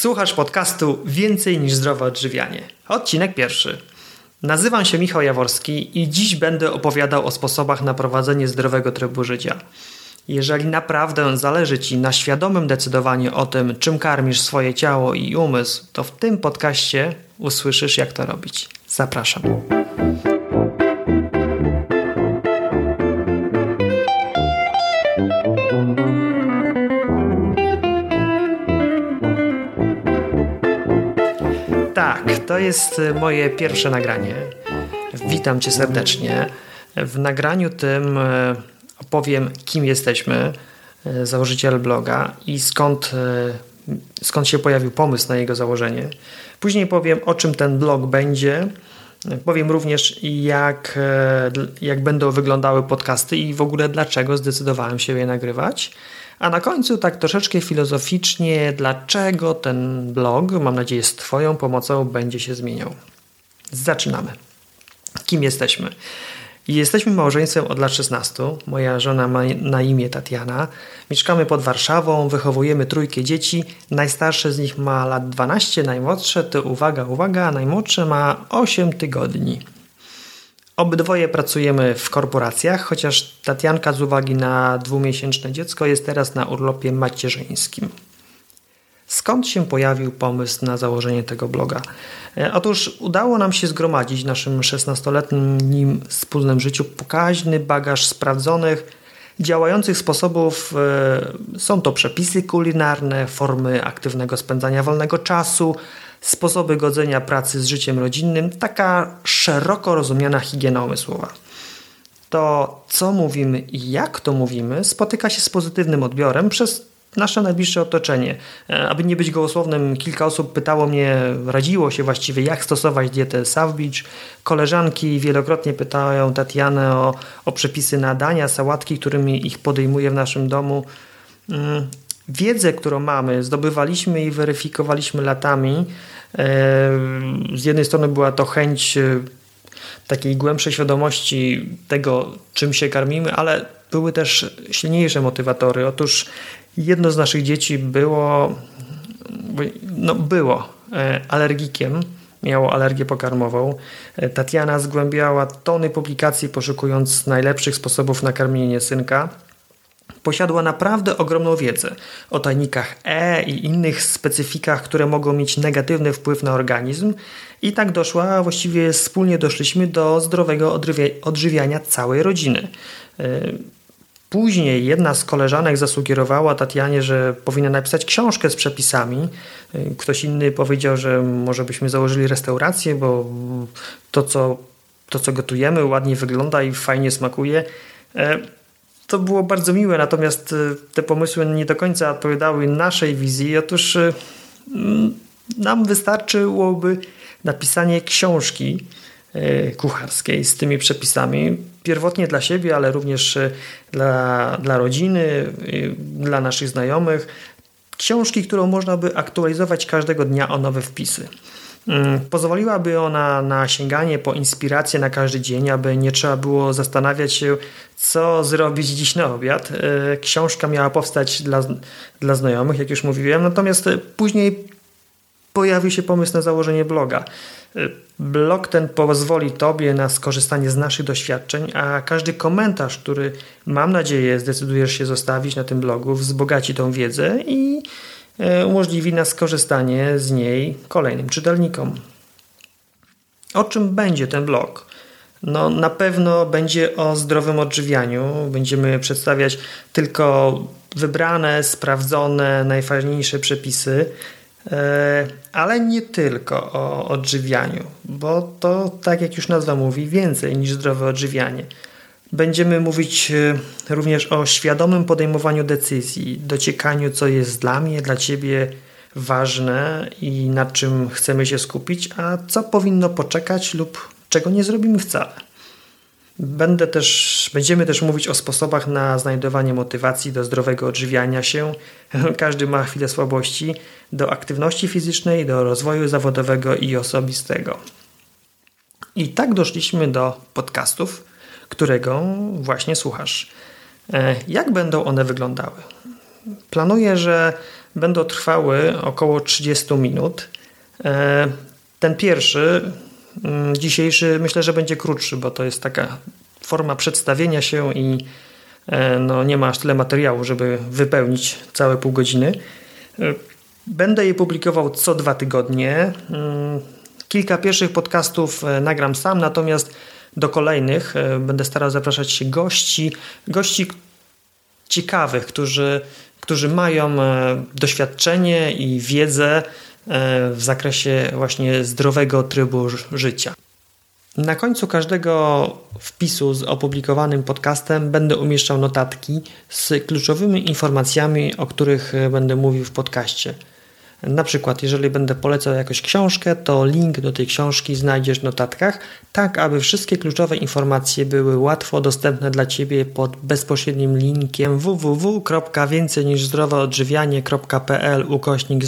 Słuchasz podcastu Więcej niż zdrowe odżywianie. Odcinek pierwszy. Nazywam się Michał Jaworski i dziś będę opowiadał o sposobach na prowadzenie zdrowego trybu życia. Jeżeli naprawdę zależy Ci na świadomym decydowaniu o tym, czym karmisz swoje ciało i umysł, to w tym podcaście usłyszysz, jak to robić. Zapraszam. Jest y, moje pierwsze nagranie. Witam Cię serdecznie. W nagraniu tym y, opowiem, kim jesteśmy, y, założyciel bloga i skąd, skąd się pojawił pomysł na jego założenie. Później powiem, o czym ten blog będzie. Powiem również, jak, jak będą wyglądały podcasty i w ogóle dlaczego zdecydowałem się je nagrywać. A na końcu tak troszeczkę filozoficznie, dlaczego ten blog, mam nadzieję z Twoją pomocą, będzie się zmieniał. Zaczynamy. Kim jesteśmy? Jesteśmy małżeństwem od lat 16. Moja żona ma na imię Tatiana. Mieszkamy pod Warszawą, wychowujemy trójkę dzieci. Najstarsze z nich ma lat 12, najmłodsze to uwaga, uwaga, najmłodsze ma 8 tygodni. Obydwoje pracujemy w korporacjach, chociaż Tatianka z uwagi na dwumiesięczne dziecko jest teraz na urlopie macierzyńskim. Skąd się pojawił pomysł na założenie tego bloga? E, otóż udało nam się zgromadzić w naszym 16-letnim wspólnym życiu pokaźny bagaż sprawdzonych, działających sposobów. E, są to przepisy kulinarne, formy aktywnego spędzania wolnego czasu, sposoby godzenia pracy z życiem rodzinnym, taka szeroko rozumiana higiena umysłowa. To, co mówimy i jak to mówimy, spotyka się z pozytywnym odbiorem przez nasze najbliższe otoczenie. E, aby nie być gołosłownym, kilka osób pytało mnie, radziło się właściwie, jak stosować dietę Beach. Koleżanki wielokrotnie pytają Tatianę o, o przepisy na dania, sałatki, którymi ich podejmuje w naszym domu. Wiedzę, którą mamy, zdobywaliśmy i weryfikowaliśmy latami. E, z jednej strony była to chęć e, takiej głębszej świadomości tego, czym się karmimy, ale były też silniejsze motywatory. Otóż jedno z naszych dzieci było, no było e, alergikiem, miało alergię pokarmową. Tatiana zgłębiała tony publikacji poszukując najlepszych sposobów na karmienie synka posiadła naprawdę ogromną wiedzę o tajnikach E i innych specyfikach, które mogą mieć negatywny wpływ na organizm. I tak doszła, właściwie wspólnie doszliśmy do zdrowego odżywiania całej rodziny. E, później jedna z koleżanek zasugerowała Tatianie, że powinna napisać książkę z przepisami. E, ktoś inny powiedział, że może byśmy założyli restaurację, bo to, co, to, co gotujemy, ładnie wygląda i fajnie smakuje. To było bardzo miłe, natomiast y, te pomysły nie do końca odpowiadały naszej wizji. Otóż y, mm, nam wystarczyłoby napisanie książki y, kucharskiej z tymi przepisami. Pierwotnie dla siebie, ale również dla, dla rodziny, dla naszych znajomych. Książki, którą można by aktualizować każdego dnia o nowe wpisy. Mm, pozwoliłaby ona na sięganie po inspirację na każdy dzień, aby nie trzeba było zastanawiać się, co zrobić dziś na obiad. E, książka miała powstać dla, dla znajomych, jak już mówiłem, natomiast później pojawił się pomysł na założenie bloga. E, blog ten pozwoli Tobie na skorzystanie z naszych doświadczeń, a każdy komentarz, który mam nadzieję zdecydujesz się zostawić na tym blogu, wzbogaci tą wiedzę i umożliwi nas skorzystanie z niej kolejnym czytelnikom. O czym będzie ten blog? No, na pewno będzie o zdrowym odżywianiu. Będziemy przedstawiać tylko wybrane, sprawdzone, najfajniejsze przepisy, e, ale nie tylko o odżywianiu, bo to, tak jak już nazwa mówi, więcej niż zdrowe odżywianie. Będziemy mówić e, również o świadomym podejmowaniu decyzji, dociekaniu, co jest dla mnie, dla Ciebie ważne i nad czym chcemy się skupić, a co powinno poczekać lub czego nie zrobimy wcale. Będę też, będziemy też mówić o sposobach na znajdowanie motywacji do zdrowego odżywiania się. Każdy ma chwilę słabości do aktywności fizycznej, do rozwoju zawodowego i osobistego. I tak doszliśmy do podcastów, którego właśnie słuchasz. E, jak będą one wyglądały? Planuję, że będą trwały około 30 minut. E, ten pierwszy, mm, dzisiejszy, myślę, że będzie krótszy, bo to jest taka forma przedstawienia się i e, no, nie ma aż tyle materiału, żeby wypełnić całe pół godziny. Będę je publikował co dwa tygodnie. Mm, kilka pierwszych podcastów nagram sam, natomiast do kolejnych będę starał zapraszać się gości, gości ciekawych, którzy którzy mają e, doświadczenie i wiedzę e, w zakresie właśnie zdrowego trybu życia. Na końcu każdego wpisu z opublikowanym podcastem będę umieszczał notatki z kluczowymi informacjami, o których e, będę mówił w podcaście. Na przykład, jeżeli będę polecał jakąś książkę, to link do tej książki znajdziesz w notatkach, tak aby wszystkie kluczowe informacje były łatwo dostępne dla Ciebie pod bezpośrednim linkiem www.więcej-niż-zdrowe-odżywianie.pl ukośnik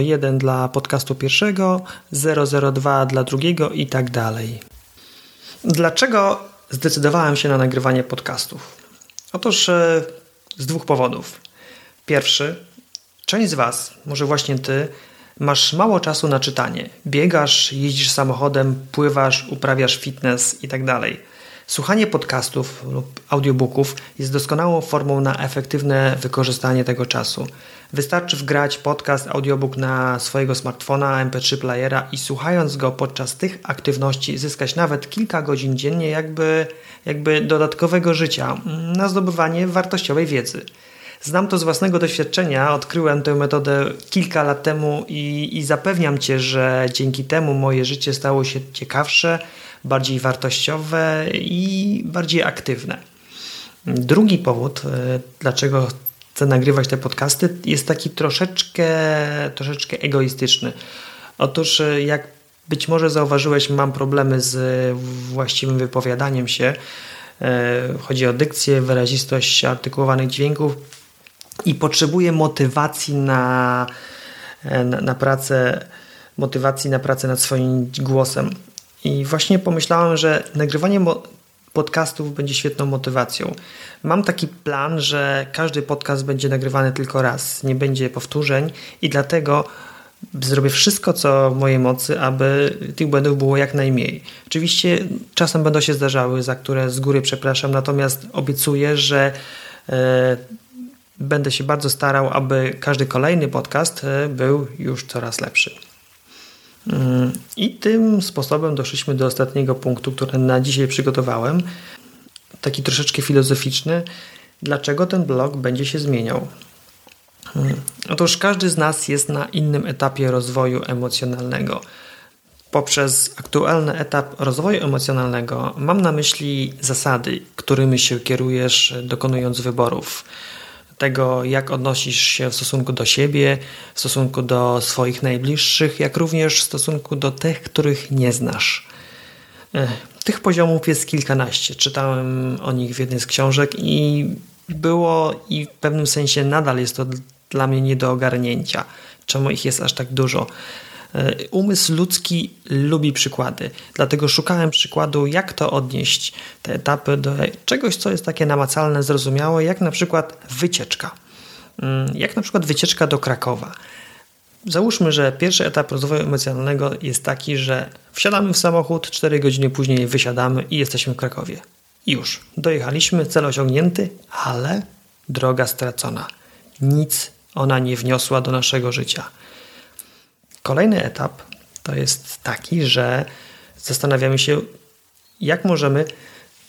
001 dla podcastu pierwszego, 002 dla drugiego i tak dalej. Dlaczego zdecydowałem się na nagrywanie podcastów? Otóż e, z dwóch powodów. Pierwszy, Część z Was, może właśnie Ty, masz mało czasu na czytanie. Biegasz, jeździsz samochodem, pływasz, uprawiasz fitness itd. Tak Słuchanie podcastów lub audiobooków jest doskonałą formą na efektywne wykorzystanie tego czasu. Wystarczy wgrać podcast, audiobook na swojego smartfona, MP3 playera i słuchając go podczas tych aktywności zyskać nawet kilka godzin dziennie jakby, jakby dodatkowego życia na zdobywanie wartościowej wiedzy. Znam to z własnego doświadczenia, odkryłem tę metodę kilka lat temu i, i zapewniam Cię, że dzięki temu moje życie stało się ciekawsze, bardziej wartościowe i bardziej aktywne. Drugi powód, e, dlaczego chcę nagrywać te podcasty, jest taki troszeczkę, troszeczkę egoistyczny. Otóż, e, jak być może zauważyłeś, mam problemy z właściwym wypowiadaniem się. E, chodzi o dykcję, wyrazistość artykułowanych dźwięków i potrzebuje motywacji na, na, na pracę, motywacji na pracę nad swoim głosem. I właśnie pomyślałem, że nagrywanie podcastów będzie świetną motywacją. Mam taki plan, że każdy podcast będzie nagrywany tylko raz, nie będzie powtórzeń i dlatego zrobię wszystko, co w mojej mocy, aby tych błędów było jak najmniej. Oczywiście czasem będą się zdarzały, za które z góry przepraszam, natomiast obiecuję, że e, będę się bardzo starał, aby każdy kolejny podcast e, był już coraz lepszy. Mm, I tym sposobem doszliśmy do ostatniego punktu, który na dzisiaj przygotowałem. Taki troszeczkę filozoficzny. Dlaczego ten blog będzie się zmieniał? Mm, otóż każdy z nas jest na innym etapie rozwoju emocjonalnego. Poprzez aktualny etap rozwoju emocjonalnego mam na myśli zasady, którymi się kierujesz, dokonując wyborów tego, jak odnosisz się w stosunku do siebie, w stosunku do swoich najbliższych, jak również w stosunku do tych, których nie znasz. Tych poziomów jest kilkanaście. Czytałem o nich w jednej z książek i było i w pewnym sensie nadal jest to dla mnie nie do ogarnięcia, czemu ich jest aż tak dużo. E, umysł ludzki lubi przykłady, dlatego szukałem przykładu, jak to odnieść te etapy do czegoś, co jest takie namacalne, zrozumiałe, jak na przykład wycieczka. Mm, jak na przykład wycieczka do Krakowa. Załóżmy, że pierwszy etap rozwoju emocjonalnego jest taki, że wsiadamy w samochód, 4 godziny później wysiadamy i jesteśmy w Krakowie. Już, dojechaliśmy, cel osiągnięty, ale droga stracona. Nic ona nie wniosła do naszego życia. Kolejny etap to jest taki, że zastanawiamy się, jak możemy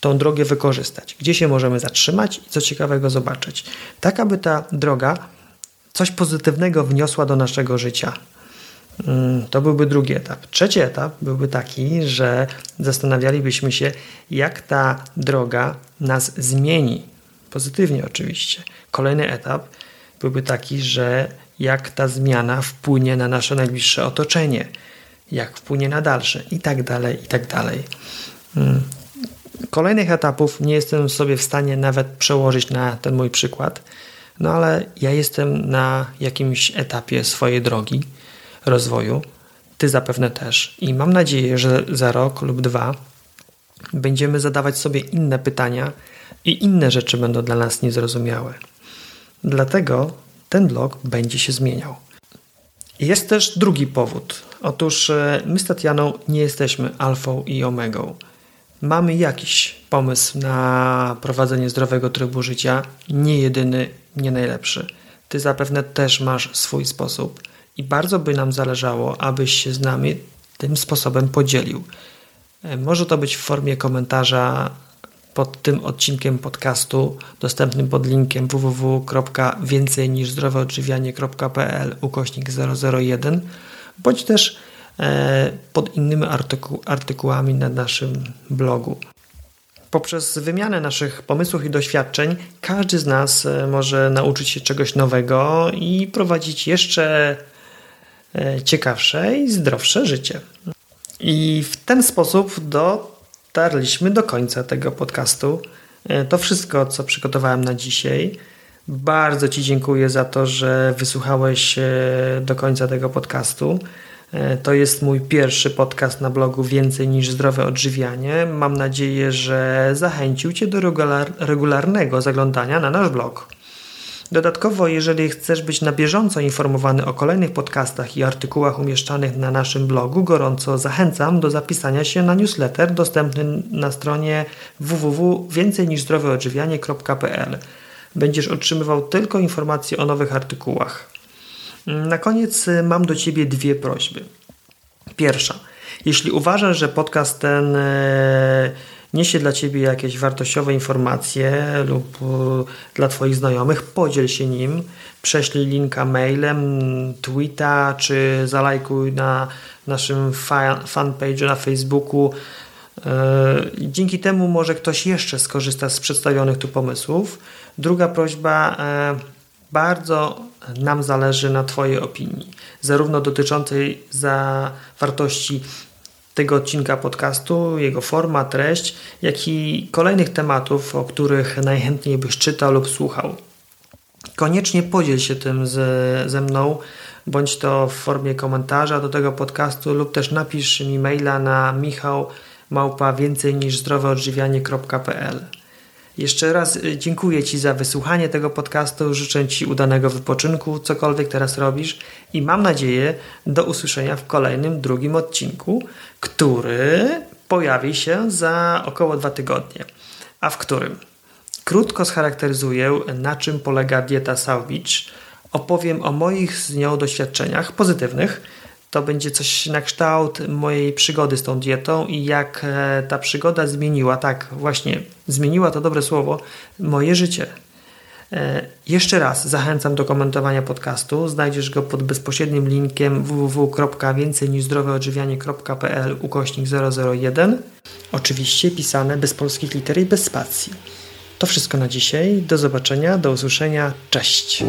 tą drogę wykorzystać, gdzie się możemy zatrzymać i co ciekawego zobaczyć, tak aby ta droga coś pozytywnego wniosła do naszego życia. Mm, to byłby drugi etap. Trzeci etap byłby taki, że zastanawialibyśmy się, jak ta droga nas zmieni. Pozytywnie oczywiście. Kolejny etap byłby taki, że jak ta zmiana wpłynie na nasze najbliższe otoczenie, jak wpłynie na dalsze i tak dalej, i tak dalej. Mm. Kolejnych etapów nie jestem sobie w stanie nawet przełożyć na ten mój przykład, no ale ja jestem na jakimś etapie swojej drogi rozwoju, ty zapewne też i mam nadzieję, że za rok lub dwa będziemy zadawać sobie inne pytania i inne rzeczy będą dla nas niezrozumiałe. Dlatego ten blog będzie się zmieniał. Jest też drugi powód. Otóż e, my z Tatianą nie jesteśmy alfą i omegą. Mamy jakiś pomysł na prowadzenie zdrowego trybu życia, nie jedyny, nie najlepszy. Ty zapewne też masz swój sposób i bardzo by nam zależało, abyś się z nami tym sposobem podzielił. E, może to być w formie komentarza pod tym odcinkiem podcastu dostępnym pod linkiem www.więcejniżzdroweodżywianie.pl ukośnik 001 bądź też e, pod innymi artyku artykułami na naszym blogu. Poprzez wymianę naszych pomysłów i doświadczeń każdy z nas e, może nauczyć się czegoś nowego i prowadzić jeszcze e, ciekawsze i zdrowsze życie. I w ten sposób dotarliśmy do końca tego podcastu. E, to wszystko, co przygotowałem na dzisiaj. Bardzo Ci dziękuję za to, że wysłuchałeś do końca tego podcastu. E, to jest mój pierwszy podcast na blogu Więcej niż zdrowe odżywianie. Mam nadzieję, że zachęcił Cię do regular regularnego zaglądania na nasz blog. Dodatkowo, jeżeli chcesz być na bieżąco informowany o kolejnych podcastach i artykułach umieszczanych na naszym blogu, gorąco zachęcam do zapisania się na newsletter dostępny na stronie www.więcejniżzdroweodżywianie.pl. Będziesz otrzymywał tylko informacje o nowych artykułach. Na koniec y, mam do Ciebie dwie prośby. Pierwsza. Jeśli uważasz, że podcast ten y, niesie dla Ciebie jakieś wartościowe informacje lub y, dla Twoich znajomych, podziel się nim, prześlij linka mailem, tweeta czy zalajkuj na naszym fanpage'u na Facebooku. Dzięki temu może ktoś jeszcze skorzysta z przedstawionych tu pomysłów. Druga prośba, bardzo nam zależy na Twojej opinii, zarówno dotyczącej zawartości tego odcinka podcastu, jego forma, treść, jak i kolejnych tematów, o których najchętniej byś czytał lub słuchał. Koniecznie podziel się tym ze, ze mną, bądź to w formie komentarza do tego podcastu, lub też napisz mi maila na michał małpa więcej niż zdroweodżywianie.pl. Jeszcze raz y, dziękuję Ci za wysłuchanie tego podcastu. Życzę Ci udanego wypoczynku, cokolwiek teraz robisz, i mam nadzieję do usłyszenia w kolejnym, drugim odcinku, który pojawi się za około dwa tygodnie. A w którym krótko scharakteryzuję, na czym polega dieta Beach, opowiem o moich z nią doświadczeniach pozytywnych to będzie coś na kształt mojej przygody z tą dietą i jak e, ta przygoda zmieniła, tak, właśnie zmieniła to dobre słowo, moje życie. E, jeszcze raz zachęcam do komentowania podcastu. Znajdziesz go pod bezpośrednim linkiem www.więcejniżzdroweodżywianie.pl ukośnik 001. Oczywiście pisane bez polskich liter i bez spacji. To wszystko na dzisiaj. Do zobaczenia, do usłyszenia. Cześć.